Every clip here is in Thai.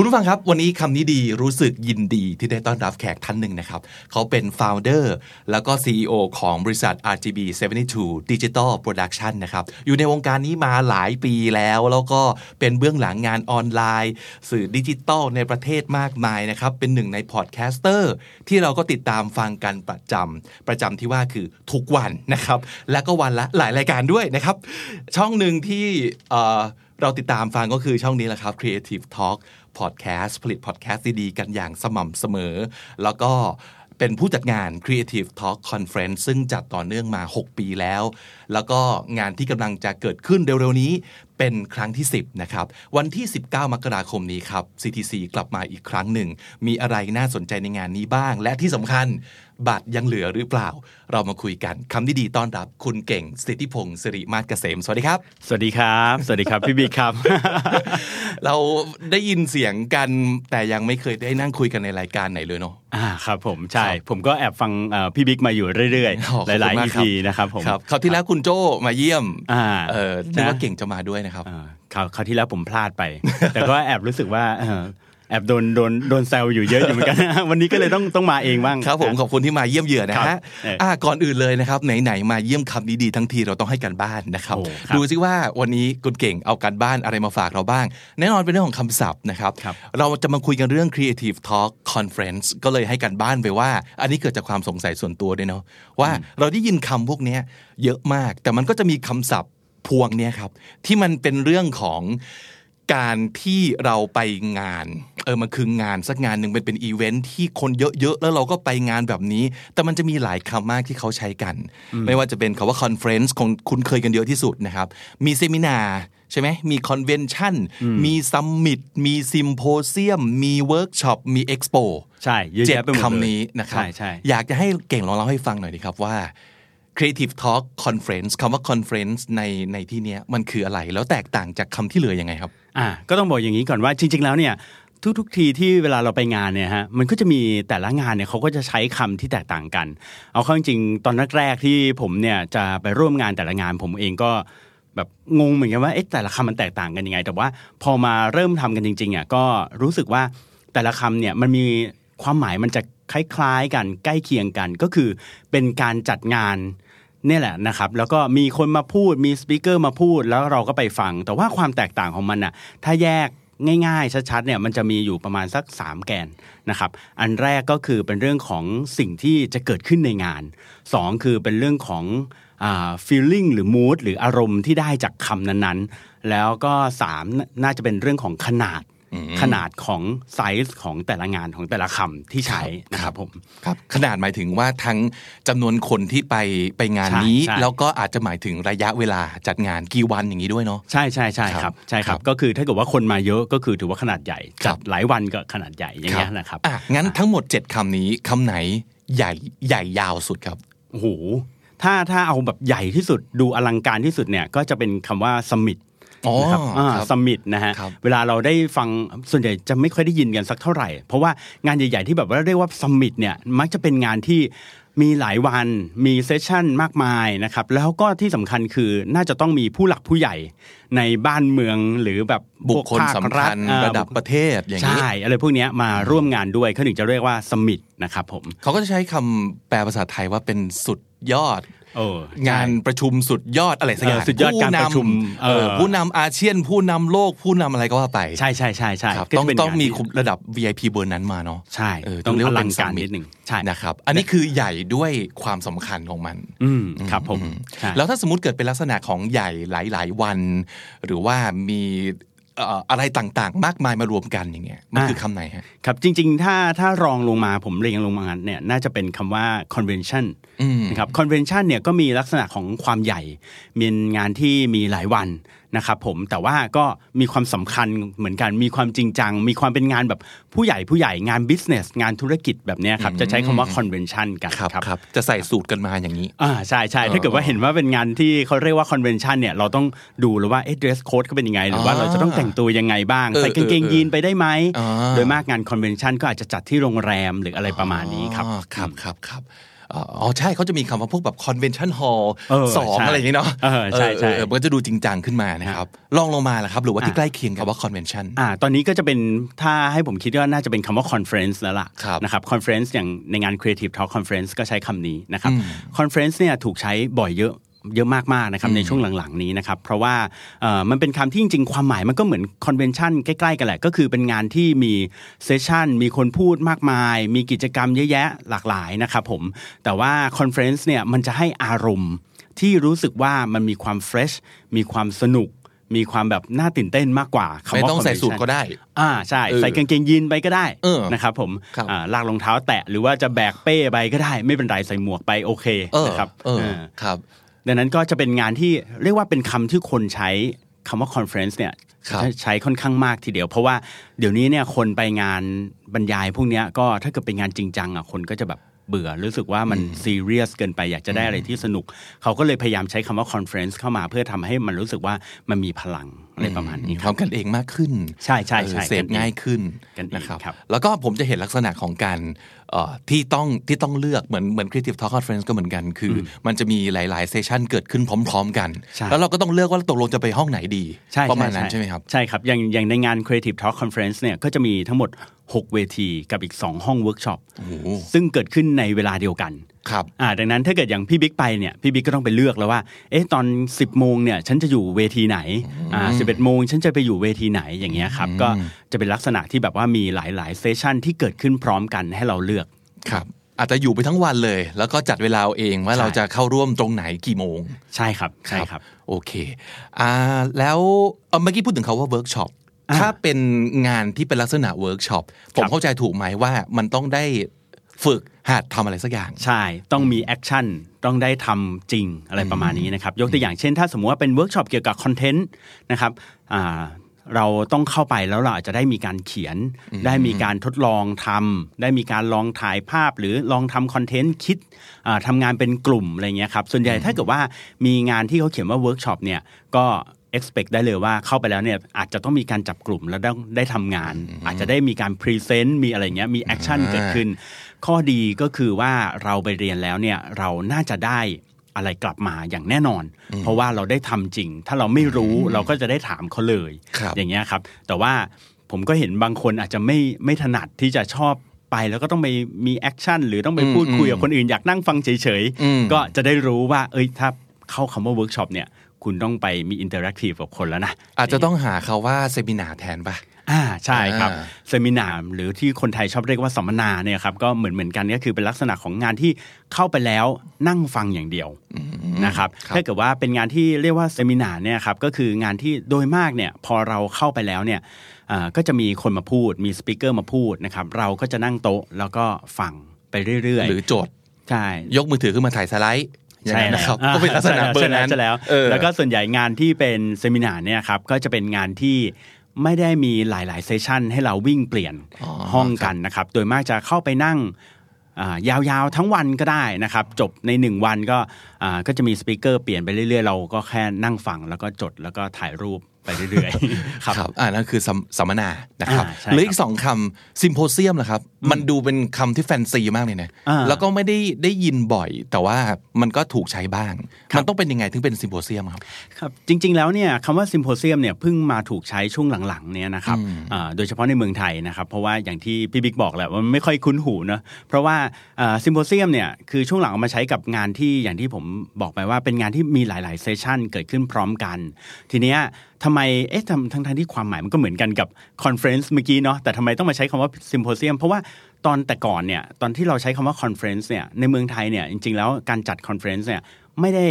คุณผู้ฟังครับ วันนี้คำนี้ดีรู้สึกยินดีที่ได้ต้อนรับแขกท่านหนึ่งนะครับ เขาเป็น founder แล้วก็ CEO ของบริษัท RGB 72 Digital Production นะครับ อยู่ในวงการนี้มาหลายปีแล้ว แล้วก็เป็นเบื้องหลังงานออนไลน์ สื่อดิจิตอลในประเทศมากมายนะครับ เป็นหนึ่งใน podcaster ที่เราก็ติดตามฟังกันประจำประจำที่ว่าคือทุกวันนะครับ และก็วันละหลายรายการด้วยนะครับ ช่องหนึ่งที่ เราติดตามฟังก็คือช่องนี้แหละครับ Creative Talk Podcast ผลิตพอดแคสต์ดีๆ กันอย่างสม่ำเสมอ แล้วก็เป็นผู้จัดงาน Creative Talk Conference ซึ่งจัดต่อเนื่องมา 6 ปีแล้ว แล้วก็งานที่กำลังจะเกิดขึ้นเร็วๆนี้ เป็นครั้งที่ 10 นะครับ วันที่ 19 มกราคมนี้ครับ CTC กลับมาอีกครั้งหนึ่ง มีอะไรน่าสนใจในงานนี้บ้าง และที่สำคัญบัตรยังเหลือหรือเปล่า เรามาคุยกันคำดีๆต้อนรับคุณเก่งสิทธิพงศ์สิริมาศเกษม สวัสดีครับ สวัสดีครับ สวัสดีครับ พี่บิ๊กครับ เราได้ยินเสียงกันแต่ยังไม่เคยได้นั่งคุยกันในรายการไหนเลยเนาะอ่าครับผมใช่ครับผมก็แอบฟังเอ่อพี่บิ๊กมาอยู่เรื่อยขอบๆหคุณลายมากๆครับ EP นะครับผมครับคราวที่แล้วคุณโจ้มาเยี่ยมอ่าเออนึกว่านะเก่งจะมาด้วยนะครับอ่าคราวคราวที่แล้วผมพลาดไป แต่ก็แอบรู้สึกว่าเออแอบโดนโดนโดนแซวอยู่เยอะอยู่เหมือนกัน วันนี้ก็เลยต้องต้องมาเองบ้างครับผมขอบคุณที่มาเยี่ยมเยือนนะครัฮะบเอออ่อ่าก่อนอื่นเลยนะครับไหนๆมาเยี่ยมคำนี้ดีทั้งทีเราต้องให้การบ้านนะครับโอ้ครับ ดูซิว่าวันนี้คุณเก่งเอาการบ้านอะไรมาฝากเราบ้าง แน่นอนเป็นเรื่องของคำศัพท์นะครับครับ เราจะมาคุยกันเรื่อง Creative Talk Conference ก็เลยให้การบ้านไปว่า อันนี้เกิดจากความสงสัยส่วนตัวด้วยเนาะว่าเราได้ยินคำพวกเนี้ยเยอะมาก แต่มันก็จะมีคำศัพท์ พวกเนี้ยครับ ที่มันเป็นเรื่องของการที่เราไปงานเออมันคืองานสักงานหนึ่งเป็นเป็นอีเวนท์ที่คนเยอะๆ แล้วเราก็ไปงานแบบนี้ แต่มันจะมีหลายคำมากที่เขาใช้กัน ไม่ว่าจะเป็นคำว่า conference คงคุ้นเคยกันเยอะที่สุดนะครับ มี seminar ใช่ไหมมี convention มี summit มี symposium มีเวิร์กช็อปมีเอ็กซ์โปใช่เยอะเจ็ดแยะไปหมดเลยคำนี้นะครับใช่ใช่อยากจะให้เก่งลองเล่าให้ฟังหน่อยดีครับว่า Creative Talk Conference คำว่า Conference ในในที่นี้มันคืออะไร แล้วแตกต่างจากคำที่เหลือยังไงครับอ่าก็ต้องบอกอย่างนี้ก่อนว่าจริง ๆ แล้วเนี่ยทุกๆทีที่เวลาเราไปงานเนี่ยฮะมันก็จะมีแต่ละงานเนี่ยเขาก็จะใช้คำที่แตกต่างกัน เอาเข้าจริงตอนแรกๆที่ผมเนี่ยจะไปร่วมงานแต่ละงาน ผมเองก็แบบงงเหมือนกันว่าเอ๊ะแต่ละคำมันแตกต่างกันยังไง แต่ว่าพอมาเริ่มทำกันจริงๆอะก็รู้สึกว่าแต่ละคำเนี่ยมันมีความหมายมันจะคล้ายๆกันใกล้เคียงกัน ก็คือเป็นการจัดงาน นี่ยแหละนะครับแล้วก็มีคนมาพูดมีสปิเกอร์มาพูดแล้วเราก็ไปฟัง แต่ว่าความแตกต่างของมันน่ะถ้าแยกง่ายๆชัดๆเนี่ยมันจะมีอยู่ประมาณสัก 3 แกนนะครับอันแรกก็คือเป็นเรื่องของสิ่งที่จะเกิดขึ้นในงาน 2 คือเป็นเรื่องของอ่า feeling หรือ mood หรืออารมณ์ที่ได้จากคำนั้นๆ แล้วก็ 3 น่าจะเป็นเรื่องของขนาด ขนาดของไซส์ของแต่ละงานของแต่ละคำที่ใช้นะครับผมครับขนาดหมายถึงว่าทั้งจำนวนคนที่ไปไปงานใช่นี้ใช่แล้วก็อาจจะหมายถึงระยะเวลาจัดงานกี่วันอย่างนี้ด้วยเนาะใช่ใช่ใช่คครัรับบใช่ครัครับบก็คือถ้าเกิดว่าคนมาเยอะก็คือถือว่าขนาดใหญ่ครัจับดหลายวันก็ขนาดใหญ่อย่างเงี้ยนะครับอะงั้นทั้งหมด 7คำนี้คำไหนใหญ่ใหญ่ยาวสุดครับโอ้โหถ้าถ้าเอาแบบใหญ่ที่สุดดูอลังการที่สุดเนี่ยก็จะเป็นคำว่าสมิ t อ๋อ นะครับครับสมิตนะฮะครับเวลาเราได้ฟังส่วนใหญ่จะไม่ค่อยได้ยินกันสักเท่าไหร่ เพราะว่างานใหญ่ ๆ ที่แบบว่าเรียกว่าสมิตเนี่ยมักจะเป็นงานที่มีหลายวันมีเซสชั่นมากมายนะครับ แล้วก็ที่สำคัญคือน่าจะต้องมีผู้หลักผู้ใหญ่ในบ้านเมืองหรือแบบบุคคลพวกภาสำคัญอ่าระดับประเทศอย่างนี้ใช่อะไรพวกเนี้ยมาร่วมงานด้วยเขาถึงจะเรียกว่าสมิตนะครับผมเขาก็จะใช้คำแปลภาษาไทยว่าเป็นสุดยอดโอ้ งานประชุมสุดยอดอะไรสักอย่างเออสุดยอดการประชุมผู้นำเออเออผู้นำอาเซียนผู้นำโลกผู้นำอะไรก็ว่าไป ใช่ใช่ใช่ใช่ครับก็ต้องจะเป็นต้องงานมีที่ระดับ VIP เบอร์นั้นมาเนาะใช่เออต้องเรียกอว่าลัเป็งนการ summit นิดหนึ่งใช่นะครับ อันนี้คือใหญ่ด้วยความสำคัญของมัน อืมครับผมใช่แล้วถ้าสมมติเกิดเป็นลักษณะของใหญ่หลาย ๆ วัน หรือว่ามีเอ่ออะไรต่างๆ มากมายมารวมกันอย่างเงี้ยมันคือคำไหนฮะครับจริง ๆ ถ้าถ้ารองลงมาผมเรียงลงมาเนี่ยน่าจะเป็นคำว่า convention อืมนะครับ convention เนี่ยก็มีลักษณะของความใหญ่มีงานที่มีหลายวัน นะครับผมแต่ว่าก็มีความสำคัญเหมือนกันมีความจริงจัง มีความเป็นงานแบบผู้ใหญ่ผู้ใหญ่งาน business งานธุรกิจแบบเนี้ยครับจะใช้คำว่า convention กันครับครับครับจะใส่สูตรกันมาอย่างนี้อ่าใช่ใช่ถ้าเกิดว่าเห็นว่าเป็นงานที่เขาเรียกว่า convention เนี่ยเราต้องดูเลยว่าเอ๊ะ dress code เขาเป็นยังไง หรือว่าอ่าเราจะต้องแต่งตัวยังไงบ้างเออใส่กางเกงเออยีนไปได้ไหมอ่าโดยมากงาน convention ก็อาจจะจัดที่โรงแรมหรืออะไรประมาณนี้ครับอ๋อครับครับครับ อ๋อใช่เขาจะมีคำว่าพวกแบบ convention hall เออสองใช่อะไรอย่างนี้เนาะเออใช่ใช่เออเออมันก็จะดูจริงจังขึ้นมานะครับลองลงมาแล้วครับ หรือว่าที่ใกล้เคียงกับว่า convention อ่าตอนนี้ก็จะเป็นถ้าให้ผมคิดว่าน่าจะเป็นคำว่า conference แล้วล่ะครับนะครับ conference อย่างในงาน creative talk conference ก็ใช้คำนี้นะครับ conference เนี่ยถูกใช้บ่อยเยอะ เยอะมากๆนะครับในช่วงหลังๆนี้นะครับเพราะว่าเอ่อมันเป็นคำที่จริงๆ ความหมายมันก็เหมือน convention ใกล้ๆกันแหละก็คือเป็นงานที่มีเซสชันมีคนพูดมากมาย มีกิจกรรมเยอะแยะหลากหลายนะครับผมแต่ว่า conference เนี่ยมันจะให้อารมณ์ที่รู้สึกว่ามันมีความ fresh มีความสนุกมีความแบบน่าตื่นเต้นมากกว่าคำว่าไม่ต้องใส่สูท convention ก็ได้ อ่าใช่เออใส่กางเกงยีนไปก็ได้เออนะครับผมครับอ่าลากรองเท้าแตะหรือว่าจะแบกเป้ไปก็ได้ ไม่เป็นไรใส่หมวกไปโอเคเออนะครับเออเออครับ ดังนั้นก็จะเป็นงานที่เรียกว่าเป็นคำที่คนใช้คำว่า conference เนี่ยครับใช้ค่อนข้างมากทีเดียว เพราะว่าเดี๋ยวนี้เนี่ยคนไปงานบรรยายพวกเนี้ยก็ถ้าเกิดเป็นงานจริงจังอะคนก็จะแบบเบื่อรู้สึกว่ามันซีเรียสเกินไปอยากจะได้อะไรที่สนุก เขาก็เลยพยายามใช้คำว่า conference เข้ามาเพื่อทำให้มันรู้สึกว่ามันมีพลัง อะไรประมาณนี้มีคครับวามกันเองมากขึ้น ใช่ใช่ใช่เออเสพกันเองง่ายขึ้นกันเองนะครับครับแล้วก็ผมจะเห็นลักษณะของการเอ่อที่ต้องที่ต้องเลือกเหมือนเหมือน Creative Talk Conference ก็เหมือนกัน คืออมันจะมีหลาย ๆ เซสชันเกิดขึ้นพร้อม ๆ กันใช่แล้วเราก็ต้องเลือกว่าตกลงจะไปห้องไหนดีใช่ประมาณนั้นใช่ไหมครับใช่ครับอย่างอย่างในงาน Creative Talk Conference เนี่ยก็จะมีทั้งหมด 6 เวทีกับอีก 2 ห้องเวิร์กช็อปซึ่งเกิดขึ้นในเวลาเดียวกันครับอ่าดังนั้นถ้าเกิดอย่างพี่บิ๊กไปเนี่ยพี่บิ๊กก็ต้องไปเลือกแล้วว่าเอ๊ะตอน 10โมงเนี่ยฉันจะอยู่เวทีไหนอ่า11โมงฉันจะไปอยู่เวทีไหนอย่างเงี้ยครับก็จะเป็นลักษณะที่แบบว่ามีหลายๆ session ที่เกิดขึ้นพร้อมกันให้เราเลือกครับอาจจะอยู่ไปทั้งวันเลย แล้วก็จัดเวลาเอาเองว่าใช่เราจะเข้าร่วมตรงไหนกี่โมง ใช่ครับใช่ครับโอเคอ่าแล้วเอ่อเมื่อกี้พูดถึงเขาว่าเวิร์กช็อปอ่าถ้าเป็นงานที่เป็นลักษณะเวิร์กช็อปผมครับเข้าใจถูกไหมว่ามันต้องได้ ฝึกหัดทำอะไรสักอย่าง ใช่ ต้องมี action ต้องได้ทำจริงอะไรประมาณนี้นะครับ ยกตัวอย่างเช่น ถ้าสมมติว่าเป็นเวิร์กช็อปเกี่ยวกับคอนเทนต์นะครับอ่าเราต้องเข้าไปแล้วเราอาจจะได้มีการเขียน ได้มีการทดลองทำได้มีการลองถ่ายภาพ หรือลองทำคอนเทนต์คิดอ่าทำงานเป็นกลุ่มอะไรเงี้ยครับ ส่วนใหญ่ถ้าเกิดว่ามีงานที่เขาเขียนว่าเวิร์กช็อปเนี่ยก็ expect ได้เลยว่าเข้าไปแล้วเนี่ยอาจจะต้องมีการจับกลุ่มแล้วได้ได้ทำงาน อาจจะได้มีการพรีเซนต์มีอะไรเงี้ยมี action เกิดขึ้น ข้อดีก็คือว่าเราไปเรียนแล้วเนี่ยเราน่าจะได้อะไรกลับมาอย่างแน่นอน เพราะว่าเราได้ทำจริง ถ้าเราไม่รู้เราก็จะได้ถามเขาเลยครับอย่างเงี้ยครับ แต่ว่าผมก็เห็นบางคนอาจจะไม่ไม่ถนัดที่จะชอบไปแล้วก็ต้องไปมี action หรือต้องไปพูดคุยกับคนอื่นอยากนั่งฟังเฉยอืมๆก็จะได้รู้ว่า เอ้ยถ้าเข้าคำว่าเวิร์กช็อปเนี่ย คุณต้องไปมี interactive กับคนแล้วนะ อาจจะต้องหาเขาว่า seminar แทนปะอ่าใช่ครับอ่า seminar หรือที่คนไทยชอบเรียกว่าสัมมนาเนี่ยครับก็เหมือนเหมือนกันก็คือเป็นลักษณะของงานที่เข้าไปแล้วนั่งฟังอย่างเดียวนะครับครับถ้าเกิดว่าเป็นงานที่เรียกว่า seminar เนี่ยครับก็คืองานที่โดยมากเนี่ยพอเราเข้าไปแล้วเนี่ยอ่าก็จะมีคนมาพูดมี speaker มาพูดนะครับเราก็จะนั่งโต๊ะแล้วก็ฟังไปเรื่อยหรือโจทย์ๆใช่ยกมือถือขึ้นมาถ่ายสไลด์อย่าง ใช่นั้นแล้นะวครับอ่าก็เป็นลักษณะเบอร์นั้นใช่แล้วเออแล้วก็ส่วนใหญ่งานที่เป็น seminar เนี่ยครับก็จะเป็นงานที่ไม่ได้มีหลายๆ session ให้เราวิ่งเปลี่ยนอ๋อห้องกันนะครับ โดยมากจะเข้าไปนั่งอ่ายาวๆทั้งวันก็ได้นะครับ จบในหนึ่งวันก็อ่าก็จะมี speaker เปลี่ยนไปเรื่อยๆ เราก็แค่นั่งฟังแล้วก็จดแล้วก็ถ่ายรูป ไปเรื่อยๆครับครับอ่านั่นคือสัมสัมมนานะครับอ่าใช่หรือครับอีกสองคำ symposium นะครับ มันดูเป็นคำที่แฟนซีมากเลยนะอ่าแล้วก็ไม่ได้ได้ยินบ่อย แต่ว่ามันก็ถูกใช้บ้าง มันต้องเป็นยังไงถึงเป็น symposium ครับครับจริง ๆ แล้วเนี่ยคำว่า symposium เนี่ยเพิ่งมาถูกใช้ช่วงหลังๆเนี่ยนะครับอ่าโดยเฉพาะในเมืองไทยนะครับ เพราะว่าอย่างที่พี่บิ๊กบอกแหละว่ามันไม่ค่อยคุ้นหูเนอะเพราะว่า symposium เนี่ยคือช่วงหลังเอามาใช้กับงานที่อย่างที่ผมบอกไปว่าเป็นงานที่มีหลายๆ session เกิดขึ้นพร้อมกัน ทีเนี้ย ทำไมเอ๊ะทำทั้งที่ความหมายมันก็เหมือนกันกับ conference เมื่อกี้เนาะแต่ทำไมต้องมาใช้คำว่า symposium เพราะว่าตอนแต่ก่อนเนี่ยตอนที่เราใช้คำว่า conference เนี่ยในเมืองไทยเนี่ยจริงๆแล้วการจัด conference เนี่ย ไม่ได้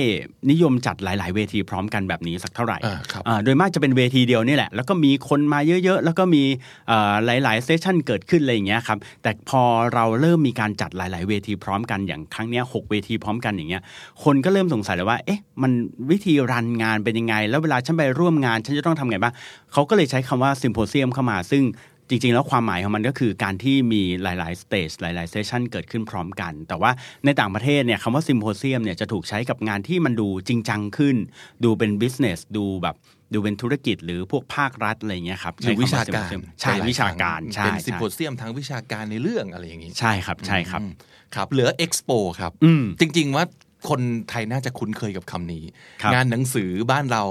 นิยมจัดหลาย ๆ เวทีพร้อมกันแบบนี้สักเท่าไหร่อ่าครับอ่าโดยมากจะเป็นเวทีเดียวนี่แหละ แล้วก็มีคนมาเยอะ ๆ แล้วก็มีเอ่อหลาย ๆ session เกิดขึ้นอะไรอย่างเงี้ยครับ แต่พอเราเริ่มมีการจัดหลาย ๆ เวทีพร้อมกันอย่างครั้งเนี้ยหกเวทีพร้อมกันอย่างเงี้ย คนก็เริ่มสงสัยเลยว่า เอ๊ะ มันวิธี run งานเป็นยังไง แล้วเวลาฉันไปร่วมงาน ฉันจะต้องทำไงบ้างเขาก็เลยใช้คำว่า symposium เข้ามา ซึ่ง จริง ๆ แล้วความหมายของมันก็คือการที่มีหลาย ๆ stage หลาย ๆ session เกิดขึ้นพร้อมกัน แต่ว่าในต่างประเทศเนี่ยคำว่า symposium เนี่ยจะถูกใช้กับงานที่มันดูจริงจังขึ้น ดูเป็น business ดูแบบดูเป็นธุรกิจหรือพวกภาครัฐอะไรอย่างเงี้ยครับหรือวิชาการใช้คำว่ symposium ใช่วิชาการใช่เป็นซิมใช่โพเซียมทางวิชาการในเรื่องอะไรอย่างนี้ ใช่ครับใช่ครับอืมครับเหลือเอ็กซ์โปครับอืมจริง ๆ ว่า คนไทยน่าจะคุ้นเคยกับคำนี้ครับงานหนังสือบ้านเรา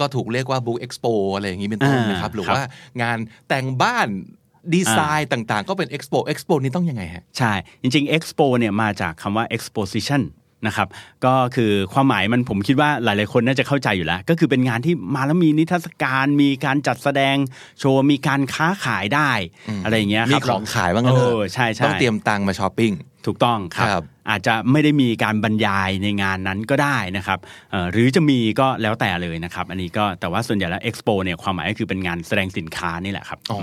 ก็ถูกเรียกว่า Book Expo อะไรอย่างนี้เป็นต้นอ่านนะครับ หรือครับว่างานแต่งบ้านดีไซน์ต่างๆ ก็เป็น Expo Expo นี่ต้องยังไงฮะ ใช่ จริงๆ expo เนี่ยมาจากคำว่า exposition นะครับก็คือความหมายมันผมคิดว่าหลายๆคนน่าจะเข้าใจอยู่แล้ว ก็คือเป็นงานที่มาแล้วมีนิทรรศการ มีการจัดแสดงโชว์มีการค้าขายได้ อะไรอย่างเงี้ยคมีรับของขายบ้างกันเอเถออะใช่ใช่ต้องเตรียมตังค์มาช้อปปิ้งถูกต้องครับครับ อาจจะไม่ได้มีการบรรยายในงานนั้นก็ได้นะครับเอ่อหรือจะมีก็แล้วแต่เลยนะครับ อันนี้ก็แต่ว่าส่วนใหญ่แล้ว expo เนี่ยความหมายก็คือเป็นงานแสดงสินค้านี่แหละครับอ๋อ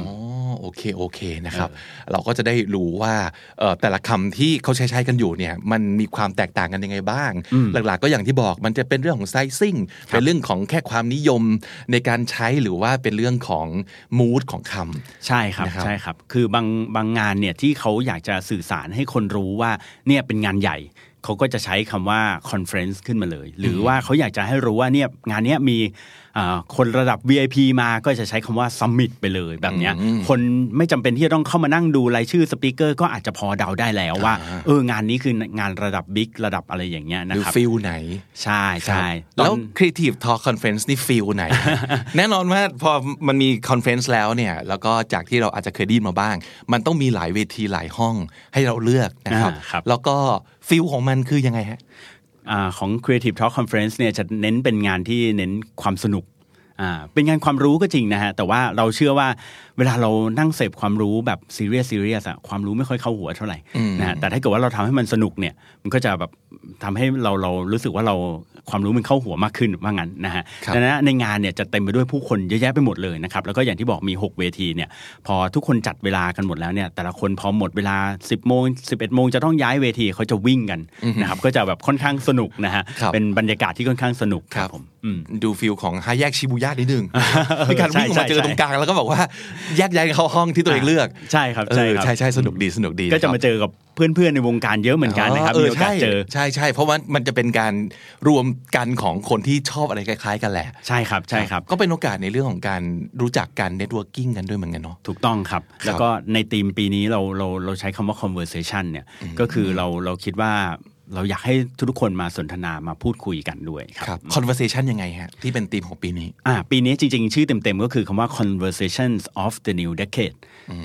โอเคโอเคนะครับ เราก็จะได้รู้ว่าเอ่อแต่ละคำที่เขาใช้ใช้กันอยู่เนี่ยมันมีความแตกต่างกันยังไงบ้างอืมหลักๆ ก็อย่างที่บอกมันจะเป็นเรื่องของไซซิ่งเป็นเรื่องของแค่ความนิยมในการใช้หรือว่าเป็นเรื่องของมูดของคำใช่ครับนะครับใช่ครับ คือบางบางงานเนี่ยที่เขาอยากจะสื่อสารให้คนรู้ว่าเนี่ยเป็นงานใหญ่เขาก็จะใช้คำว่า conference ขึ้นมาเลย หรือว่าเขาอยากจะให้รู้ว่าเนี่ยงานเนี้ยมีอ่า คนระดับ VIP มาก็จะใช้คำว่า summit ไปเลยแบบเนี้ยอืมคนไม่จำเป็นที่จะต้องเข้ามานั่งดูรายชื่อสปีกเกอร์ก็อาจจะพอเดาได้แล้วว่าอ่าเอองานนี้คืองานระดับบิ๊กระดับอะไรอย่างเงี้ยนะหรือครับ feel ไหน ใช่ใช่แล้วตอน Creative Talk Conference นี่ฟิลไหน แน่นอนว่าพอมันมีคอนเฟ e นซ์แล้วเนี่ยแล้วก็จากที่เราอาจจะเคยได้ยินมาบ้าง มันต้องมีหลายเวทีหลายห้องให้เราเลือกนะครับอ่าครับแล้วก็ feel ของมันคือยังไงฮะ ของ Creative Talk Conference เนี่ยจะเน้นเป็นงานที่เน้นความสนุกอ่าเป็นงานความรู้ก็จริงนะฮะ แต่ว่าเราเชื่อว่าเวลาเรานั่งเสพความรู้แบบซีเรียสซีเรียสอะความรู้ไม่ค่อยเข้าหัวเท่าไหร่นะฮะแต่ถ้าเกิดว่าเราทำให้มันสนุกเนี่ย มันก็จะแบบทำให้เราเรารู้สึกว่าเรา ความรู้มันเข้าหัวมากขึ้นว่างั้นนะฮะครับดังนั้นในงานเนี่ยจะเต็มไปด้วยผู้คนเยอะแยะไปหมดเลยนะครับแล้วก็อย่างที่บอกมี 6 เวทีเนี่ยพอทุกคนจัดเวลากันหมดแล้วเนี่ยแต่ละคนพอหมดเวลา 10โมง11โมงจะต้องย้ายเวทีเขาจะวิ่งกันนะครับก็จะแบบค่อนข้างสนุกนะฮะครับเป็นบรรยากาศที่ค่อนข้างสนุกครับผมอืม ดูฟิลของห้าแยกชิบูย่านิดนึงมีการวิ่งออกมาใช่เจอตรงกลางแล้วก็บอกว่าแยกย้ายกันเข้าห้องที่ตัวเองเลือกใช่ครับเออใช่ครับใช่ใช่สนุกดีสนุกดีก็จะมาเจอนะครับกับเพื่อนๆในวงการเยอะเหมือนกันนะครับเออมีโอกาสเจอใช่ใช่ใช่เพราะว่ามันจะเป็นการรวมกันของคนที่ชอบอะไรคล้าย ๆ กันแหละใช่ครับใช่ครับ ก็เป็นโอกาสในเรื่องของการรู้จักกัน networking กันด้วยเหมือนกันเนาะถูกต้องครับ แล้วก็ในธีมปีนี้เราเราเราใช้คำว่า conversation เนี่ยก็คือเราเราคิดว่า เราอยากให้ทุกๆคนมาสนทนามาพูดคุยกันด้วยครับครับ conversation ยังไงฮะ ที่เป็นธีมของปีนี้อ่าปีนี้จริง ๆ ชื่อเต็ม ๆ ก็คือคำว่า conversations of the new decade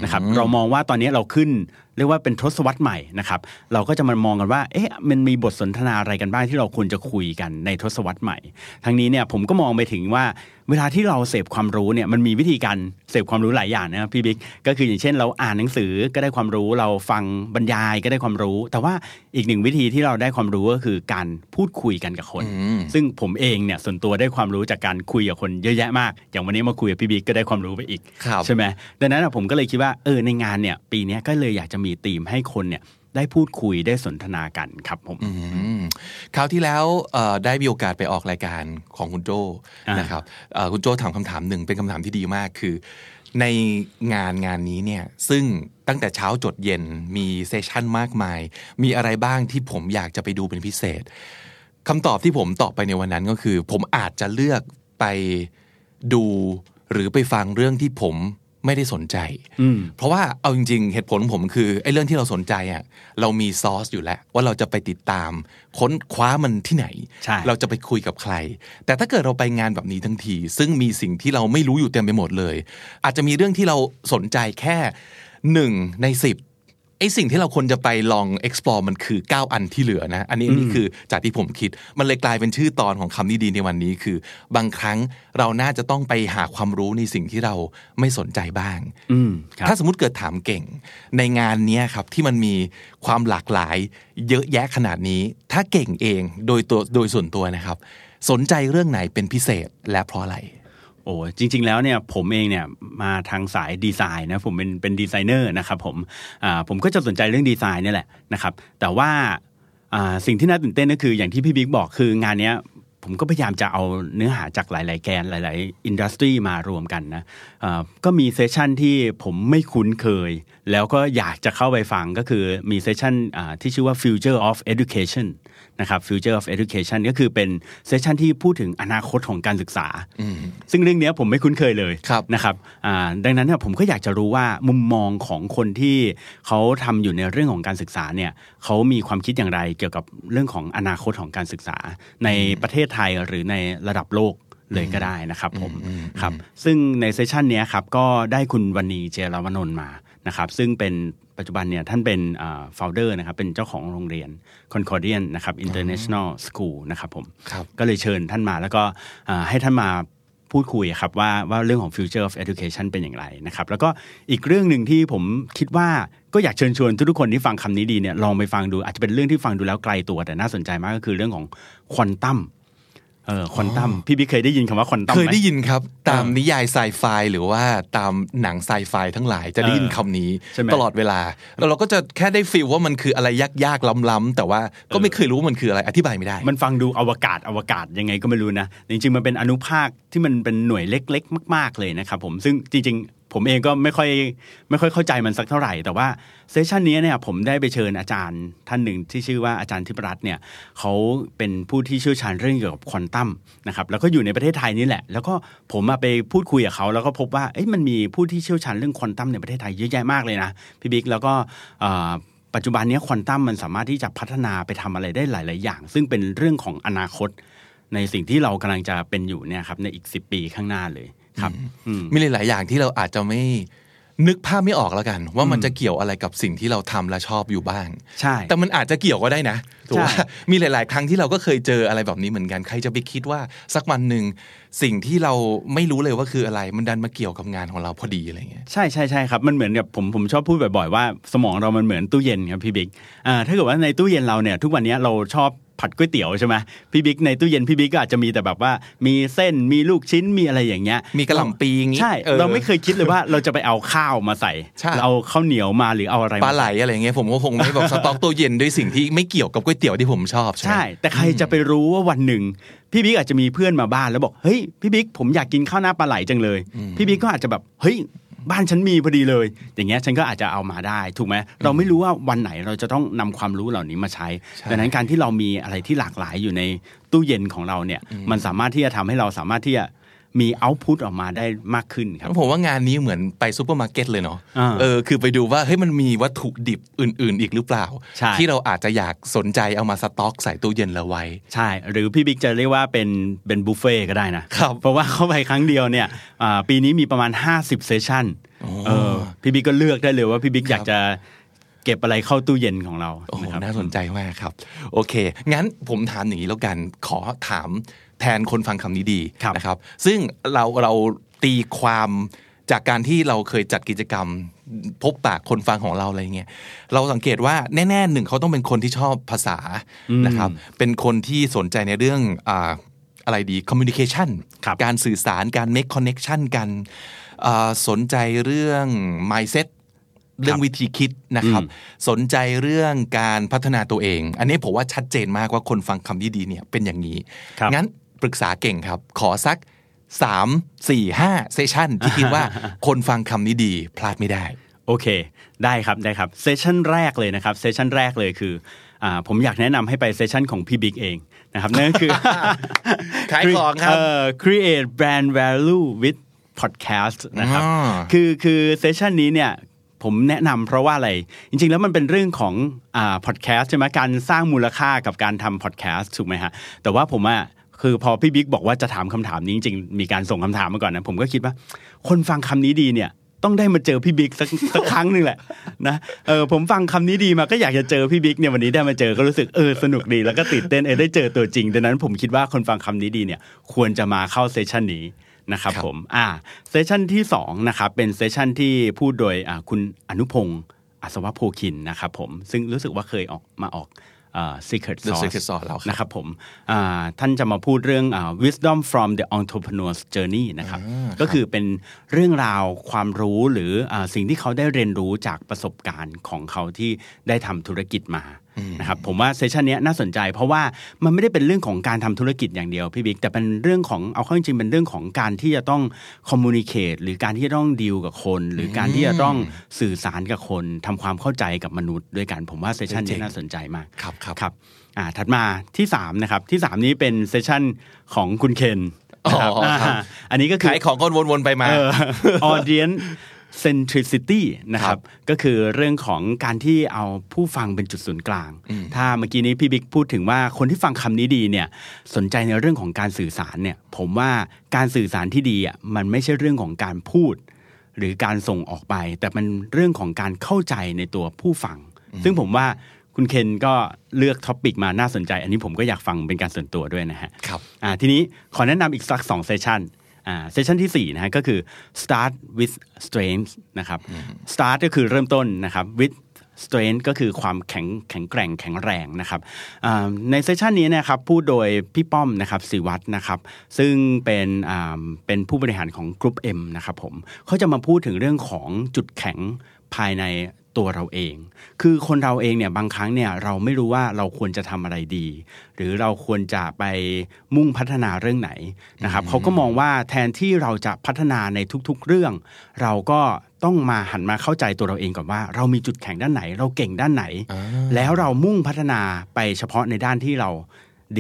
นะครับเรามองว่าตอนนี้เราขึ้น เรียกว่าเป็นทศวรรษใหม่นะครับเราก็จะมามองกันว่าเอ๊ะมันมีบทสนทนาอะไรกันบ้างที่เราควรจะคุยกันในทศวรรษใหม่ ทั้งนี้เนี่ยผมก็มองไปถึงว่าเวลาที่เราเสพความรู้เนี่ยมันมีวิธีการเสพความรู้หลายอย่างนะครับพี่บิ๊กก็คืออย่างเช่น เราอ่านหนังสือก็ได้ความรู้เราฟังบรรยายก็ได้ความรู้ แต่ว่าอีกหนึ่งวิธีที่เราได้ความรู้ก็คือการพูดคุยกันกับคนอืมซึ่งผมเองเนี่ยส่วนตัวได้ความรู้จากการคุยกับคนเยอะแยะมาก อย่างวันนี้มาคุยกับพี่บิ๊กก็ได้ความรู้ไปอีกครับใช่ไหมดังนั้นอะผมก็เลยคิดว่าเออในงานเนี่ยปีเนี้ยก็เลยอยากจะมีธีมให้คนเนี่ยได้พูดคุยได้สนทนากันครับผมอืมคราวที่แล้วเอ่อได้มีโอกาสไปออกรายการของคุณโจอ่านนะครับเอ่อคุณโจถามคำถามหนึ่งเป็นคำถามที่ดีมากคือ ในงานงานนี้เนี่ยซึ่งตั้งแต่เช้าจดเย็นมีเซสชันมากมาย มีอะไรบ้างที่ผมอยากจะไปดูเป็นพิเศษคำตอบที่ผมตอบไปในวันนั้นก็คือ ผมอาจจะเลือกไปดูหรือไปฟังเรื่องที่ผม ไม่ได้สนใจอืมเพราะว่าเอาจริง ๆ เหตุผลของผมคือไอ้เรื่องที่เราสนใจอะเรามีซอสอยู่แล้ว ว่าเราจะไปติดตาม ค้นคว้ามันที่ไหนใช่เราจะไปคุยกับใคร แต่ถ้าเกิดเราไปงานแบบนี้ทั้งที ซึ่งมีสิ่งที่เราไม่รู้อยู่เต็มไปหมดเลย อาจจะมีเรื่องที่เราสนใจแค่หนึ่งในสิบ ไอ้สิ่งที่เราควรจะไปลอง explore มันคือ 9 อันที่เหลือนะ อันนี้อันนี้คือจากที่ผมคิด มันเลยกลายเป็นชื่อตอนของคำนี้ดีในวันนี้คือ บางครั้งเราน่าจะต้องไปหาความรู้ในสิ่งที่เราไม่สนใจบ้างอืมครับถ้าสมมติเกิดถามเก่ง ในงานเนี้ยครับที่มันมีความหลากหลาย เยอะแยะขนาดนี้ ถ้าเก่งเองโดยตัวโดยส่วนตัวนะครับ สนใจเรื่องไหนเป็นพิเศษและเพราะอะไร โอ้จริง ๆ แล้วเนี่ยผมเองเนี่ยมาทางสายดีไซน์นะผมเป็นเป็นดีไซเนอร์นะครับผมอ่าผมก็จะสนใจเรื่องดีไซน์นี่แหละนะครับ แต่ว่าอ่าสิ่งที่น่าตื่นเต้นก็คืออย่างที่พี่บิ๊กบอกคืองานเนี้ยผมก็พยายามจะเอาเนื้อหาจากหลาย ๆ แกนหลาย ๆ industry มารวมกันนะอ่าก็มี session ที่ผมไม่คุ้นเคย แล้วก็อยากจะเข้าไปฟังก็คือมี session อ่าที่ชื่อว่า Future of Education นะครับ Future of Education ก็คือเป็น session ที่พูดถึงอนาคตของการศึกษา ซึ่งเรื่องเนี้ยผมไม่คุ้นเคยเลยครับนะครับอ่าดังนั้นเนี่ยผมก็อยากจะรู้ว่ามุมมองของคนที่เขาทำอยู่ในเรื่องของการศึกษาเนี่ยเขามีความคิดอย่างไรเกี่ยวกับเรื่องของอนาคตของการศึกษา ในประเทศไทยหรือในระดับโลกเลยก็ได้นะครับผมครับซึ่งในเซสชันเนี้ยครับก็ได้คุณวันนีเจรวนนท์มานะครับซึ่งเป็น ปัจจุบันเนี่ยท่านเป็นอ่า founder นะครับเป็นเจ้าของโรงเรียน Concordian นะครับ International School นะครับผมครับก็เลยเชิญท่านมาแล้วก็อ่าให้ท่านมาพูดคุยอะครับว่าว่าเรื่องของ future of education เป็นอย่างไรนะครับ แล้วก็อีกเรื่องหนึ่งที่ผมคิดว่าก็อยากเชิญชวนทุกๆคนที่ฟังคำนี้ดีเนี่ยลองไปฟังดูอาจจะเป็นเรื่องที่ฟังดูแล้วไกลตัวแต่น่าสนใจมากก็คือเรื่องของควอนตัม เออควอนตัมพี่บิ๊กเคยได้ยินคำว่าควอนตัมเคไหมยได้ยินครับ ตามเออนิยายไซไฟหรือว่าตามหนังไซไฟทั้งหลายจะได้ยินเออคำนี้ใช่ไหมตลอดเวลาแล้วเราก็จะแค่ได้ฟีลว่ามันคืออะไรยากๆล้ำๆแต่ว่าก็ไม่เคยรู้ว่ามันคืออะไรอธิบายไม่ได้ มันฟังดูอวกาศอวกาศยังไงก็ไม่รู้นะจริงๆมันเป็นอนุภาคที่มันเป็นหน่วยเล็ก ๆ มาก ๆเลยนะครับผมซึ่งจริงๆ ผมเองก็ไม่ค่อยไม่ค่อยเข้าใจมันสักเท่าไหร่ แต่ว่าเซสชันนี้เนี่ยผมได้ไปเชิญอาจารย์ท่านหนึ่งที่ชื่อว่าอาจารย์ทิพรัตน์เนี่ยเขาเป็นผู้ที่เชี่ยวชาญเรื่องเกี่ยวกับควอนตัมนะครับแล้วก็อยู่ในประเทศไทยนี่แหละ แล้วก็ผมมาไปพูดคุยกับเขาแล้วก็พบว่าเอ๊ะมันมีผู้ที่เชี่ยวชาญเรื่องควอนตัมในประเทศไทยเยอะแยะมากเลยนะพี่บิ๊กแล้วก็ปัจจุบันนี้ควอนตัมมันสามารถที่จะพัฒนาไปทำอะไรได้หลาย ๆ อย่าง ซึ่งเป็นเรื่องของอนาคต ในสิ่งที่เรากำลังจะเป็นอยู่เนี่ยครับในอีก 10 ปีข้างหน้าเลย มมีหลาย ๆ อย่างที่เราอาจจะไม่นึกภาพไม่ออกแล้วกัน ว่ามันจะเกี่ยวอะไรกับสิ่งที่เราทำและชอบอยู่บ้างใช่ แต่มันอาจจะเกี่ยวก็ได้นะถูกว่าใช่มีหลาย ๆ ครั้งที่เราก็เคยเจออะไรแบบนี้เหมือนกันใครจะไปคิดว่าสักวันหนึ่งสิ่งที่เราไม่รู้เลยว่าคืออะไร มันดันมาเกี่ยวกับงานของเราพอดีอะไรเงี้ยใช่ใช่ใช่ครับมันเหมือนกับผมผมชอบพูดบ่อย ๆ ว่าสมองเรามันเหมือนตู้เย็นครับพี่บิ๊กอ่าถ้าเกิดว่าในตู้เย็นเราเนี่ยทุกวันนี้เราชอบ ผัดก๋วยเตี๋ยวใช่ไหมพี่บิ๊กในตู้เย็นพี่บิ๊กก็อาจจะมีแต่แบบว่า มีเส้นมีลูกชิ้นมีอะไรอย่างเงี้ย มีกระหล่ำปีอย่างงี้ใช่เออเราไม่เคยคิดเลยว่าเราจะไปเอาข้าวมาใส่ใช่เราเอาข้าวเหนียวมาหรือเอาอะไรปลามาไหลใส่อะไรเงี้ยผมก็คงไม่แบบสต็อกตัวเย็นด้วยสิ่งที่ไม่เกี่ยวกับก๋วยเตี๋ยวที่ผมชอบใช่ไหมใช่ แต่ใครจะไปรู้ว่าวันหนึ่งพี่บิ๊กอาจจะมีเพื่อนมาบ้านแล้วบอกเฮ้ยพี่บิ๊กผมอยากกินข้าวหน้าปลาไหลจังเลย พี่บิ๊กก็อาจจะแบบเฮ้ย บ้านฉันมีพอดีเลย อย่างเงี้ยฉันก็อาจจะเอามาได้ถูกไหมเราไม่รู้ว่าวันไหนเราจะต้องนำความรู้เหล่านี้มาใช้ใช่ดังนั้นการที่เรามีอะไรที่หลากหลายอยู่ในตู้เย็นของเราเนี่ยมันสามารถที่จะทำให้เราสามารถที่จะ มี output ออกมาได้มากขึ้นครับผมว่างานนี้เหมือนไปซูเปอร์มาร์เก็ตเลยเนาะอ่าเออคือไปดูว่าเฮ้ยมันมีวัตถุดิบอื่น ๆ อีกหรือเปล่าใช่ที่เราอาจจะอยากสนใจเอามาสต็อกใส่ตู้เย็นเราไว้ ใช่ หรือพี่บิ๊กจะเรียกว่าเป็นเป็นบุฟเฟ่ก็ได้นะครับเพราะว่าเข้าไปครั้งเดียวเนี่ยอ่าปีนี้มีประมาณ 50 session เออพี่บิ๊กก็เลือกได้เลยว่าพี่บิ๊กครับอยากจะเก็บอะไรเข้าตู้เย็นของเราโอ้โหนะครับน่าสนใจมากครับ โอเค งั้นผมถามอย่างนี้แล้วกัน ขอถาม แทนคนฟังคำนี้ดีครับนะครับ ซึ่งเราเราตีความจากการที่เราเคยจัดกิจกรรม พบปากคนฟังของเราอะไรเงี้ยเราสังเกตว่าแน่ๆหนึ่งเขาต้องเป็นคนที่ชอบภาษานะครับ เป็นคนที่สนใจในเรื่องอ่าอะไรดี communication ครับการสื่อสารการ make connection กันอ่าสนใจเรื่อง mindset เรื่องวิธีคิดนะครับ สนใจเรื่องการพัฒนาตัวเอง อันนี้ผมว่าชัดเจนมากว่าคนฟังคำนี้ดีเนี่ยเป็นอย่างนี้ครับงั้น ปรึกษาเก่งครับ ขอสัก3 4 5เซสชันที่คิดว่าคนฟังคำนี้ดีพลาดไม่ได้ โอเค ได้ครับได้ครับ session แรกเลยนะครับ session แรกเลยคืออ่าผมอยากแนะนำให้ไป session ของพี่บิ๊กเองนะครับนั่นก็คือขายของครับเอ่อ create brand value with podcast นะครับอ่าคือคือ session นี้เนี่ยผมแนะนำเพราะว่าอะไร จริง ๆ แล้วมันเป็นเรื่องของอ่าพอดแคสต์ใช่ไหมการสร้างมูลค่ากับการทำพอดแคสต์ถูกไหมฮะแต่ว่าผมอะ คือพอพี่บิ๊กบอกว่าจะถามคำถามนี้จริงๆมีการส่งคำถามมาก่อนนะผมก็คิดว่า คนฟังคำนี้ดีเนี่ยต้องได้มาเจอพี่บิ๊กสักสักครั้งหนึ่งแหละนะเออผมฟังคำนี้ดีมาก็อยากจะเจอพี่บิ๊กเนี่ยวันนี้ได้มาเจอก็รู้สึกเออสนุกดีแล้วก็ตื่นเต้นเออได้เจอตัวจริงดังนั้นผมคิดว่าคนฟังคำนี้ดีเนี่ยควรจะมาเข้า session นี้นะครับครับผมอ่า session ที่สองนะครับเป็น session ที่พูดโดยอ่าคุณอนุพงศ์อัศวโพคินนะครับผมซึ่งรู้สึกว่าเคยออกมาออกอ่า Secret The Sauce Secret Sauce แล้วครับนะครับผมอ่าท่านจะมาพูดเรื่องอา wisdom from the entrepreneur's journey นะครับก็คือเป็นเรื่องราวความรู้หรืออาสิ่งที่เขาได้เรียนรู้จากประสบการณ์ของเขาที่ได้ทำธุรกิจมา นะครับผมว่า session นี้เนี่ยน่าสนใจ เพราะว่ามันไม่ได้เป็นเรื่องของการทำธุรกิจอย่างเดียวพี่บิ๊กแต่เป็นเรื่องของเอาเข้าจริงๆเป็นเรื่องของการที่จะต้อง communicate หรือการที่จะต้องดีลกับคน หรือการที่จะต้องสื่อสารกับคนทำความเข้าใจกับมนุษย์ด้วยกันผมว่า session นี้เจ๋งน่าสนใจมากครับครับครับอ่าถัดมาที่3นะครับที่ 3 นี้เป็น sessionของคุณเคนนะครับอ๋อครับาอันนี้ก็คือขายของก็วนๆไปมาเออ audience centricity นะคครัรับบก็คือเรื่องของการที่เอาผู้ฟังเป็นจุดศูนย์กลาง ถ้าเมื่อกี้นี้พี่บิ๊กพูดถึงว่าคนที่ฟังคำนี้ดีเนี่ยสนใจในเรื่องของการสื่อสารเนี่ยผมว่าการสื่อสารที่ดีอะมันไม่ใช่เรื่องของการพูด หรือการส่งออกไป แต่มันเรื่องของการเข้าใจในตัวผู้ฟัง ซึ่งผมว่าคุณเคนก็เลือก topic มาน่าสนใจ อันนี้ผมก็อยากฟังเป็นการส่วนตัวด้วยนะฮะครับอ่าทีนี้ขอแนะนำอีกสักสอง session อ่า session ที่4นะฮะก็คือ start with strength นะครับ start ก็คือเริ่มต้นนะครับ with strength ก็คือความแข็งแข็งแกร่งแข็งแรงนะครับอ่าใน session นี้นะครับพูดโดยพี่ป้อมนะครับสิวัตรนะครับซึ่งเป็นอ่าเป็นผู้บริหารของกรุ๊ป M นะครับผมเขาจะมาพูดถึงเรื่องของจุดแข็งภายใน ตัวเราเอง คือคนเราเองเนี่ยบางครั้งเนี่ยเราไม่รู้ว่าเราควรจะทำอะไรดี หรือเราควรจะไปมุ่งพัฒนาเรื่องไหนนะครับเขาก็มองว่าแทนที่เราจะพัฒนาในทุกๆเรื่อง เราก็ต้องมาหันมาเข้าใจตัวเราเองก่อนว่า เรามีจุดแข็งด้านไหน เราเก่งด้านไหน แล้วเรามุ่งพัฒนาไปเฉพาะในด้านที่เรา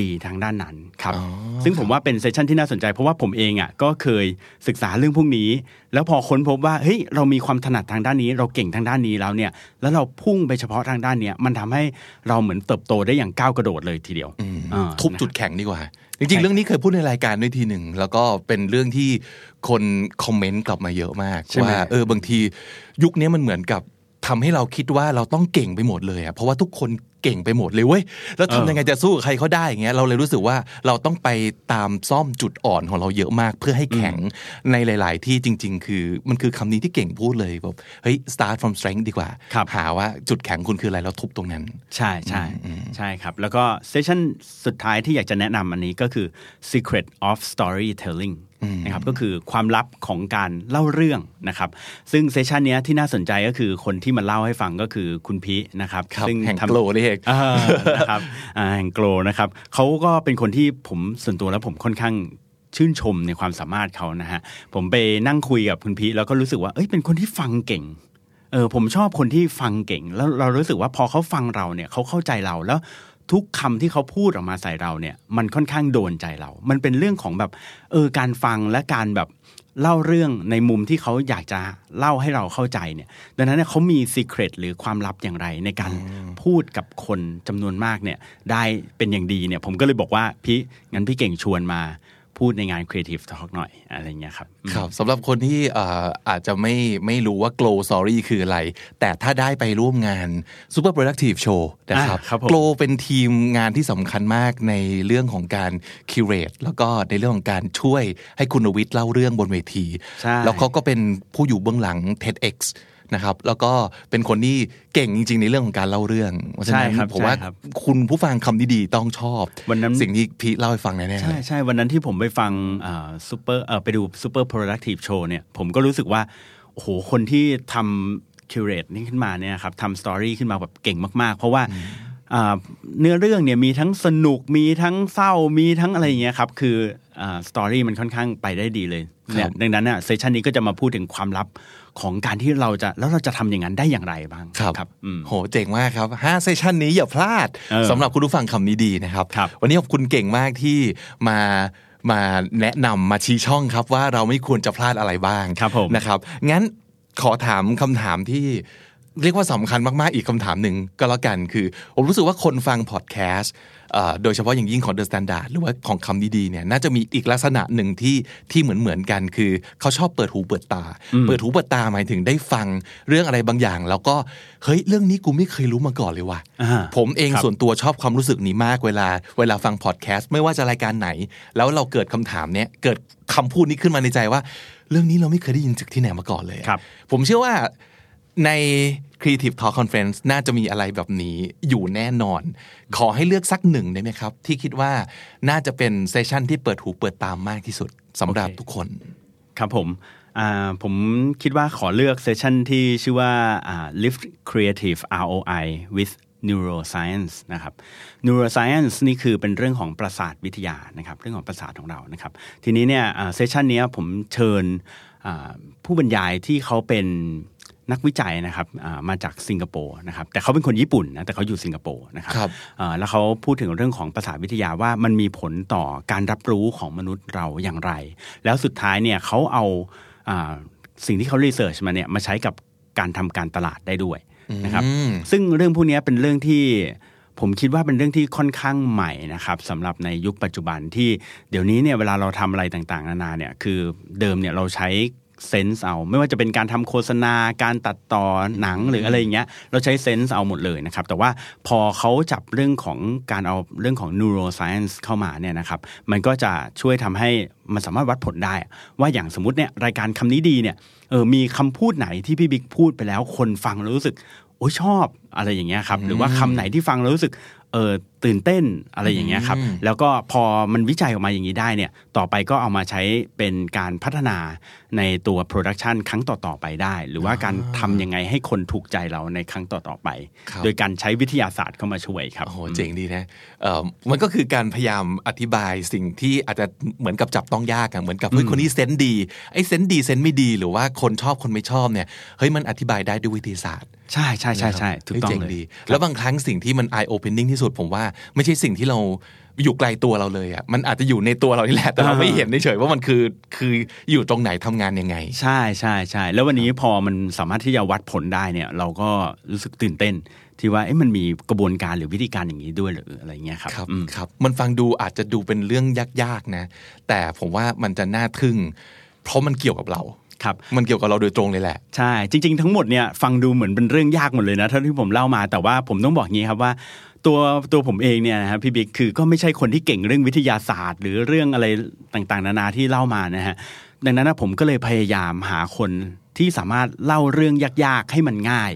ดีทางด้านนั้นครับอ๋อซึ่งผมว่าเป็นเซสชันที่น่าสนใจ เพราะว่าผมเองอะก็เคยศึกษาเรื่องพวกนี้ แล้วพอค้นพบว่าเฮ้ยเรามีความถนัดทางด้านนี้ เราเก่งทางด้านนี้แล้วเนี่ยแล้วเราพุ่งไปเฉพาะทางด้านเนี้ยมันทำให้เราเหมือนเติบโตได้อย่างก้าวกระโดดเลยทีเดียวอ่าทุบจุดแข็งดีกว่าจริงๆ เรื่องนี้เคยพูดในรายการด้วยทีหนึ่ง แล้วก็เป็นเรื่องที่คนคอมเมนต์กลับมาเยอะมากใช่ไหมว่าเออบางทียุคนี้มันเหมือนกับ ทำให้เราคิดว่าเราต้องเก่งไปหมดเลยอะเพราะว่าทุกคนเก่งไปหมดเลยเว้ยแล้วทำยังไงจะสู้กับใครเขาได้อย่างเงี้ยเราเลยรู้สึกว่าเราต้องไปตามซ่อมจุดอ่อนของเราเยอะมากเพื่อให้แข็งในหลาย ๆ ที่จริง ๆ คือมันคือคำนี้ที่เก่งพูดเลยแบบเฮ้ย start from strength ดีกว่าครับหาว่าจุดแข็งคุณคืออะไรแล้วทุบตรงนั้น ใช่ใช่ใช่ครับ แล้วก็เซสชันสุดท้ายที่อยากจะแนะนำอันนี้ก็คือ secret of storytelling นะครับก็คือความลับของการเล่าเรื่องนะครับซึ่งเซสชันเนี้ยที่น่าสนใจก็คือคนที่มาเล่าให้ฟังก็คือคุณพินะครับครับซึ่งแห่งทำโกลนี่เองอ่านะครับอ่าแห่งโกลนะครับเขาก็เป็นคนที่ผมส่วนตัวแล้วผมค่อนข้างชื่นชมในความสามารถเขานะฮะผมไปนั่งคุยกับคุณพีแล้วก็รู้สึกว่าเอ้ยเป็นคนที่ฟังเก่งเออผมชอบคนที่ฟังเก่ง แล้วเรารู้สึกว่าพอเขาฟังเราเนี่ยเขาเข้าใจเราแล้ว ทุกคำที่เขาพูดออกมาใส่เราเนี่ย มันค่อนข้างโดนใจเรา มันเป็นเรื่องของแบบเออการฟังและการแบบเล่าเรื่องในมุมที่เขาอยากจะเล่าให้เราเข้าใจเนี่ย ดังนั้นเนี่ยเขามีซีเครตหรือความลับอย่างไร ในการพูดกับคนจำนวนมากเนี่ย ได้เป็นอย่างดีเนี่ย ผมก็เลยบอกว่าพี่งั้นพี่เก่งชวนมา พูดในงาน Creative Talk หน่อยอะไรเงี้ยครับครับสำหรับคนที่เอ่ออาจจะไม่ไม่รู้ว่า Glow Story คืออะไร แต่ถ้าได้ไปร่วมงาน Super Productive Show นะครับอ่าครับผม Glow เป็นทีมงานที่สำคัญมากในเรื่องของการ curate แล้วก็ในเรื่องของการช่วยให้คุณวิทย์เล่าเรื่องบนเวทีใช่แล้วเขาก็เป็นผู้อยู่เบื้องหลัง TEDx นะครับ แล้วก็เป็นคนที่เก่งจริง ๆ ในเรื่องของการเล่าเรื่องเพราะฉะนั้นใช่ครับผมว่าใช่ครับคุณผู้ฟังคำดีๆต้องชอบวันนั้นสิ่งที่พีทเล่าให้ฟังแน่ๆเลยใช่ใช่วันนั้นที่ผมไปฟังซูเปอร์ไปดู Super Productive Show เนี่ยผมก็รู้สึกว่าโอ้โหคนที่ทำ curate นี่ขึ้นมาเนี่ยครับทำ story ขึ้นมาแบบเก่งมากๆ เพราะว่าอ่า เนื้อเรื่องเนี่ยมีทั้งสนุกมีทั้งเศร้ามีทั้งอะไรอย่างเงี้ยครับคือสตอรี่มันค่อนข้างไปได้ดีเลยเนี่ยดังนั้นเนี่ยเซสชันนี้ก็จะมาพูดถึงความลับของการที่เราจะแล้วเราจะทำอย่างนั้นได้อย่างไรบ้างครับอืมโหเจ๋งมากครับห้าเซสชันนี้อย่าพลาดเออสำหรับคุณผู้ฟังคำนี้ดีนะครับครับวันนี้ขอบคุณเก่งมากที่มามาแนะนำมาชี้ช่องครับว่าเราไม่ควรจะพลาดอะไรบ้างครับผมนะครับ งั้นขอถามคำถามที่ เรียกว่าสำคัญมากๆ อีกคำถามหนึ่งก็แล้วกันคือ ผมรู้สึกว่าคนฟังพอดแคสต์เอ่อโดยเฉพาะอย่างยิ่งของ The Standard หรือว่าของคำดีๆเนี่ยน่าจะมีอีกลักษณะหนึ่งที่ที่เหมือนเหมือนๆกัน คือเขาชอบเปิดหูเปิดตา เปิดหูเปิดตาหมายถึงได้ฟังเรื่องอะไรบางอย่าง แล้วก็เฮ้ยเรื่องนี้กูไม่เคยรู้มาก่อนเลยว่ะอ่าผมเองครับส่วนตัวชอบความรู้สึกนี้มากเวลา เวลาฟังพอดแคสต์ไม่ว่าจะรายการไหน แล้วเราเกิดคำถามเนี้ยเกิดคำพูดนี้ขึ้นมาในใจว่า เรื่องนี้เราไม่เคยได้ยินจากที่ไหนมาก่อนเลยอะครับผมเชื่อว่า ใน Creative Talk Conference น่าจะมีอะไรแบบนี้อยู่แน่นอน ขอให้เลือกสักหนึ่งได้ไหมครับ ที่คิดว่าน่าจะเป็นเซสชันที่เปิดหูเปิดตามมากที่สุดสำหรับโอเคทุกคน ครับผมอ่าผมคิดว่าขอเลือกเซสชันที่ชื่อว่าอ่า Lift Creative ROI with Neuroscience นะครับ Neuroscience นี่คือเป็นเรื่องของประสาทวิทยานะครับ เรื่องของประสาทของเรานะครับ ทีนี้เนี่ยเซสชันนี้ยผมเชิญอ่าผู้บรรยายที่เขาเป็น นักวิจัยนะครับอ่ามาจากสิงคโปร์นะครับแต่เขาเป็นคนญี่ปุ่นนะแต่เขาอยู่สิงคโปร์นะครับครับอ่าแล้วเขาพูดถึงเรื่องของประสาทวิทยาว่ามันมีผลต่อการรับรู้ของมนุษย์เราอย่างไร แล้วสุดท้ายเนี่ยเขาเอาอาสิ่งที่เขารีเสิร์ชมาเนี่ยมาใช้กับการทำการตลาดได้ด้วยนะครับอืมซึ่งเรื่องพวกนี้เป็นเรื่องที่ผมคิดว่าเป็นเรื่องที่ค่อนข้างใหม่นะครับสำหรับในยุคปัจจุบันที่เดี๋ยวนี้เนี่ยเวลาเราทำอะไรต่างๆ นานาเนี่ยคือเดิมเนี่ยเราใช้ เซนส์เอา ไม่ว่าจะเป็นการทำโฆษณาการตัดต่อหนังหรืออะไรอย่างเงี้ยเราใช้เซนส์เอาหมดเลยนะครับ แต่ว่าพอเขาจับเรื่องของการเอาเรื่องของ neuroscience เข้ามาเนี่ยนะครับมันก็จะช่วยทำให้มันสามารถวัดผลได้ ว่าอย่างสมมติเนี่ยรายการคำนี้ดีเนี่ยเออมีคำพูดไหนที่พี่บิ๊กพูดไปแล้วคนฟังแล้วรู้สึกโอ้ยชอบอะไรอย่างเงี้ยครับหรือว่าคำไหนที่ฟังแล้วรู้สึกเออตื่นเต้นอะไรอย่างเงี้ยครับอืมแล้วก็พอมันวิจัยออกมาอย่างนี้ได้เนี่ยต่อไปก็เอามาใช้เป็นการพัฒนาในตัว production ครั้งต่อๆไปได้ หรือว่าการทำยังไงให้คนถูกใจเราในครั้งต่อๆไปครับโดยการใช้วิทยาศาสตร์เข้ามาช่วยครับโอ้โหเจ๋งดีนะเอ่อมันก็คือการพยายามอธิบายสิ่งที่อาจจะเหมือนกับจับต้องยากอะเหมือนกับเฮ้ยคนนี้ sense ดีไอ้ sense ดี sense ไม่ดี หรือว่าคนชอบคนไม่ชอบเนี่ยเฮ้ยมันอธิบายได้ด้วยวิทยาศาสตร์ใช่ใช่ใช่ใช่ถูกต้องฮ้จ๋เลยดีแล้วบางครั้งสิ่งที่มัน eye opening ที่สุดผมว่า ไม่ใช่สิ่งที่เรา อยู่ไกลตัวเราเลยอะมันอาจจะอยู่ในตัวเรานี่แหละแต่เราไม่เห็นเฉยๆว่ามันคือคืออยู่ตรงไหนทำงานยังไง ใช่ใช่ใช่แล้ววันนี้พอมันสามารถที่จะวัดผลได้เนี่ยเราก็รู้สึกตื่นเต้นที่ว่าเอ๊ะมันมีกระบวนการหรือวิธีการอย่างนี้ด้วยหรืออะไรเงี้ยครับครับอืมครับมันฟังดูอาจจะดูเป็นเรื่องยากๆนะ แต่ผมว่ามันจะน่าทึ่ง เพราะมันเกี่ยวกับเราครับมันเกี่ยวกับเราโดยตรงเลยแหละใช่จริง ๆ ทั้งหมดเนี่ยฟังดูเหมือนเป็นเรื่องยากหมดเลยนะเท่าที่ผมเล่ามาแต่ว่าผมต้องบอกงี้ครับว่า ตัวตัวผมเองเนี่ยนะครับพี่บิ๊กคือก็ไม่ใช่คนที่เก่งเรื่องวิทยาศาสตร์ หรือเรื่องอะไรต่างๆ นานาที่เล่ามานะฮะดังนั้นนะผมก็เลยพยายามหาคนที่สามารถเล่าเรื่องยากๆให้มันง่าย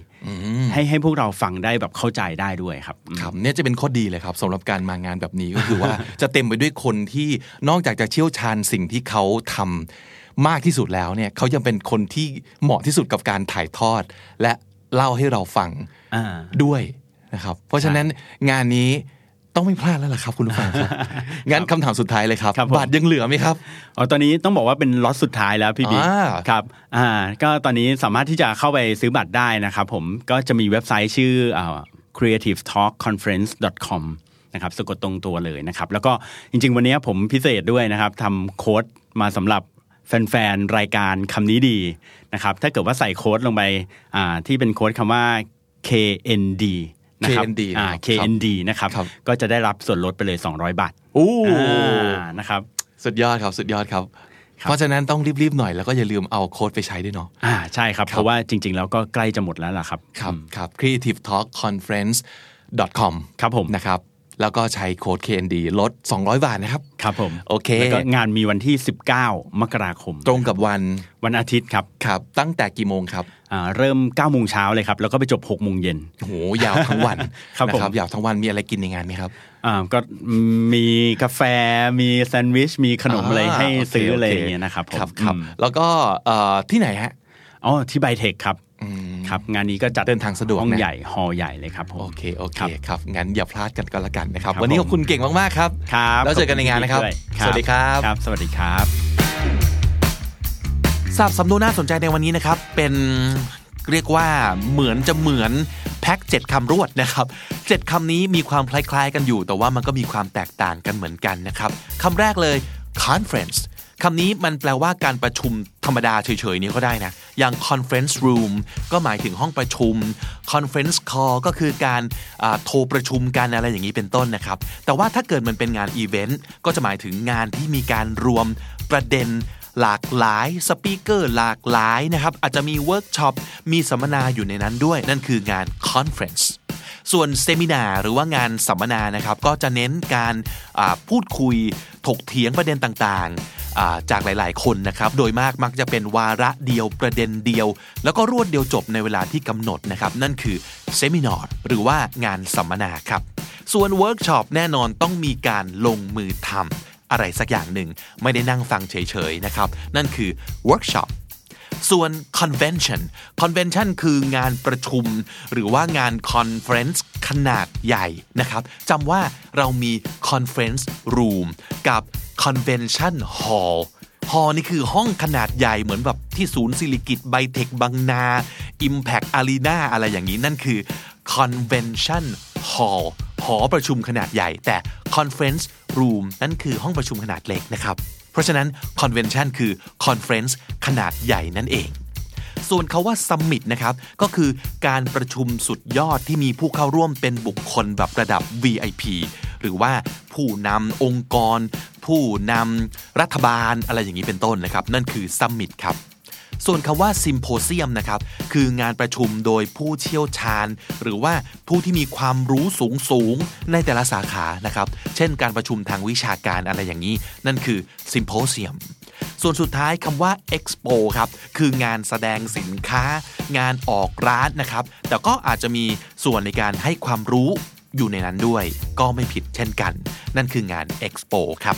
ให้ให้พวกเราฟังได้แบบเข้าใจได้ด้วยครับครับเนี่ยจะเป็นข้อดีเลยครับสำหรับการมางานแบบนี้ก็คือว่าจะเต็มไปด้วยคนที่นอกจากจะเชี่ยวชาญสิ่งที่เขาทำมากที่สุดแล้วเนี่ยเขายังเป็นคนที่เหมาะที่สุดกับการถ่ายทอด และเล่าให้เราฟังอ่าด้วย นะครับ เพราะฉะนั้นงานนี้ต้องไม่พลาดแล้วล่ะครับคุณผู้ฟังครับ งั้นคำถามสุดท้ายเลยครับครับผมบัตรยังเหลือไหมครับ อ๋อ ตอนนี้ต้องบอกว่าเป็นล็อตสุดท้ายแล้วพี่บิ๊กอ่าครับ อ่า ก็ตอนนี้สามารถที่จะเข้าไปซื้อบัตรได้นะครับผม ก็จะมีเว็บไซต์ชื่ออ่า creativetalkconference.com นะครับสะกดตรงตัวเลยนะครับ แล้วก็จริง ๆ วันนี้ผมพิเศษด้วยนะครับทำโค้ดมาสำหรับแฟนๆ รายการคำนี้ดีนะครับ ถ้าเกิดว่าใส่โค้ดลงไปอ่าที่เป็นโค้ดคำว่า KND นะครับ KND อ่านะครับ KND นะครับครับ ก็จะได้รับส่วนลดไปเลย 200 บาทอู้อ่านะครับ สุดยอดครับสุดยอดครับครับเพราะฉะนั้นต้องรีบๆหน่อยแล้วก็อย่าลืมเอาโค้ดไปใช้ด้วยเนาะอ่าใช่ครับครับ เพราะว่าจริง ๆ แล้วก็ใกล้จะหมดแล้วล่ะครับ ครับครับ creative talk conference com ครับผมนะครับ แล้วก็ใช้โค้ด KND ลด 200 บาทนะครับ ครับผม โอเค แล้วก็งานมีวันที่ 19 มกราคม ตรงกับวันวันอาทิตย์ครับ ครับ ตั้งแต่กี่โมงครับอ่าเริ่ม9โมงเช้าเลยครับ แล้วก็ไปจบ6โมงเย็นโอ้โหยาวทั้งวันครับนะผมยาวทั้งวันมีอะไรกินในงานไหมครับอ่าก็มีกาแฟมีแซนด์วิช มีขนมอะไรให้าโเคซื้ออะไรโคอย่างเงี้ยนะครับผมครับครับอืมแล้วก็เอ่อที่ไหนฮะอ๋อที่ไบเทคครับอืม ครับงานนี้ก็จัดเดินทางสะดวกห้องนะใหญ่ฮอลล์ใหญ่เลยครับผมโอเคโอเคครับครับงั้นอย่าพลาดกันก็แล้วกันนะครับครับวันนี้ผมขอบคุณเก่งมากๆครับครับแล้วเจอกันในงานนะครับขอณสวัสดีครับครับ สวัสดีครับทราบสำนวนน่าสนใจในวันนี้นะครับ เป็นเรียกว่าเหมือนจะเหมือนแพ็กเจ็ดคำรวดนะครับเจ็ดคำนี้มีความคล้ายๆกันอยู่ แต่ว่ามันก็มีความแตกต่างกันเหมือนกันนะครับคำแรกเลย conference คำนี้มันแปลว่าการประชุมธรรมดาเฉยๆนี้ก็ได้นะ อย่าง conference room ก็หมายถึงห้องประชุม conference call ก็คือการโทรประชุมกันอะไรอย่างนี้เป็นต้นนะครับ แต่ว่าถ้าเกิดมันเป็นงานอีเวนต์ก็จะหมายถึงงานที่มีการรวมประเด็นหลากหลาย speaker หลากหลายนะครับ อาจจะมีเวิร์กช็อปมีสัมมนาอยู่ในนั้นด้วย นั่นคืองาน conference ส่วน seminar หรือว่างานสัมมนานะครับก็จะเน้นการพูดคุยถกเถียงประเด็นต่างๆ จากหลายๆ คนนะครับ โดยมากมักจะเป็นวาระเดียวประเด็นเดียว แล้วก็รวดเดียวจบในเวลาที่กำหนดนะครับ นั่นคือ seminar หรือว่างานสัมมนาครับ ส่วนเวิร์กช็อปแน่นอนต้องมีการลงมือทำอะไรสักอย่างหนึ่ง ไม่ได้นั่งฟังเฉยๆนะครับ นั่นคือเวิร์กช็อป ส่วน convention convention คืองานประชุม หรือว่างาน conference ขนาดใหญ่นะครับจำว่าเรามี conference room กับ convention hall ฮอนี่คือห้องขนาดใหญ่เหมือนแบบที่ศูนย์สิริกิตไบเทคบางนา Impact Arena อะไรอย่างนี้นั่นคือ convention hall หอประชุมขนาดใหญ่ แต่ conference room นั่นคือห้องประชุมขนาดเล็กนะครับ เพราะฉะนั้น convention คือ conference ขนาดใหญ่นั่นเอง ส่วนคาว่า summit นะครับก็คือการประชุมสุดยอดที่มีผู้เข้าร่วมเป็นบุคคลแบบระดับ VIP หรือว่าผู้นำองค์กร ผู้นำรัฐบาลอะไรอย่างนี้เป็นต้นนะครับ นั่นคือ summit ครับ ส่วนคำว่าซิมโพเซียมนะครับคืองานประชุมโดยผู้เชี่ยวชาญ หรือว่าผู้ที่มีความรู้สูงสูงในแต่ละสาขานะครับ เช่นการประชุมทางวิชาการอะไรอย่างนี้ นั่นคือsymposium ส่วนสุดท้ายคำว่า Expo ครับ คืองานแสดงสินค้า งานออกร้านนะครับ แต่ก็อาจจะมีส่วนในการให้ความรู้อยู่ในนั้นด้วย ก็ไม่ผิดเช่นกัน นั่นคืองาน Expo ครับ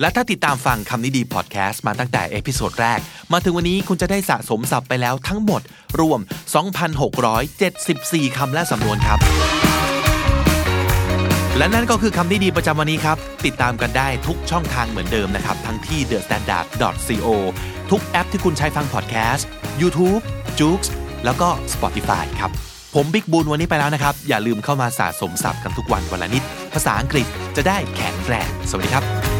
และถ้าติดตามฟังคำนี้ดีพอดแคสต์มาตั้งแต่ episode แรก มาถึงวันนี้คุณจะได้สะสมศัพท์ไปแล้วทั้งหมด รวม 2,674 คำและสำนวนครับ และนั่นก็คือคำนี้ดีประจำวันนี้ครับ ติดตามกันได้ทุกช่องทางเหมือนเดิมนะครับ ทั้งที่ thestandard.co ทุกแอปที่คุณใช้ฟังพอดแคสต์ YouTube, j o o x แล้วก็ Spotify ครับผมบิ๊กบูลวันนี้ไปแล้วนะครับ อย่าลืมเข้ามาสะสมศัพท์กันทุกวันวันละนิด ภาษาอังกฤษจะได้แข็งแรง สวัสดีครับ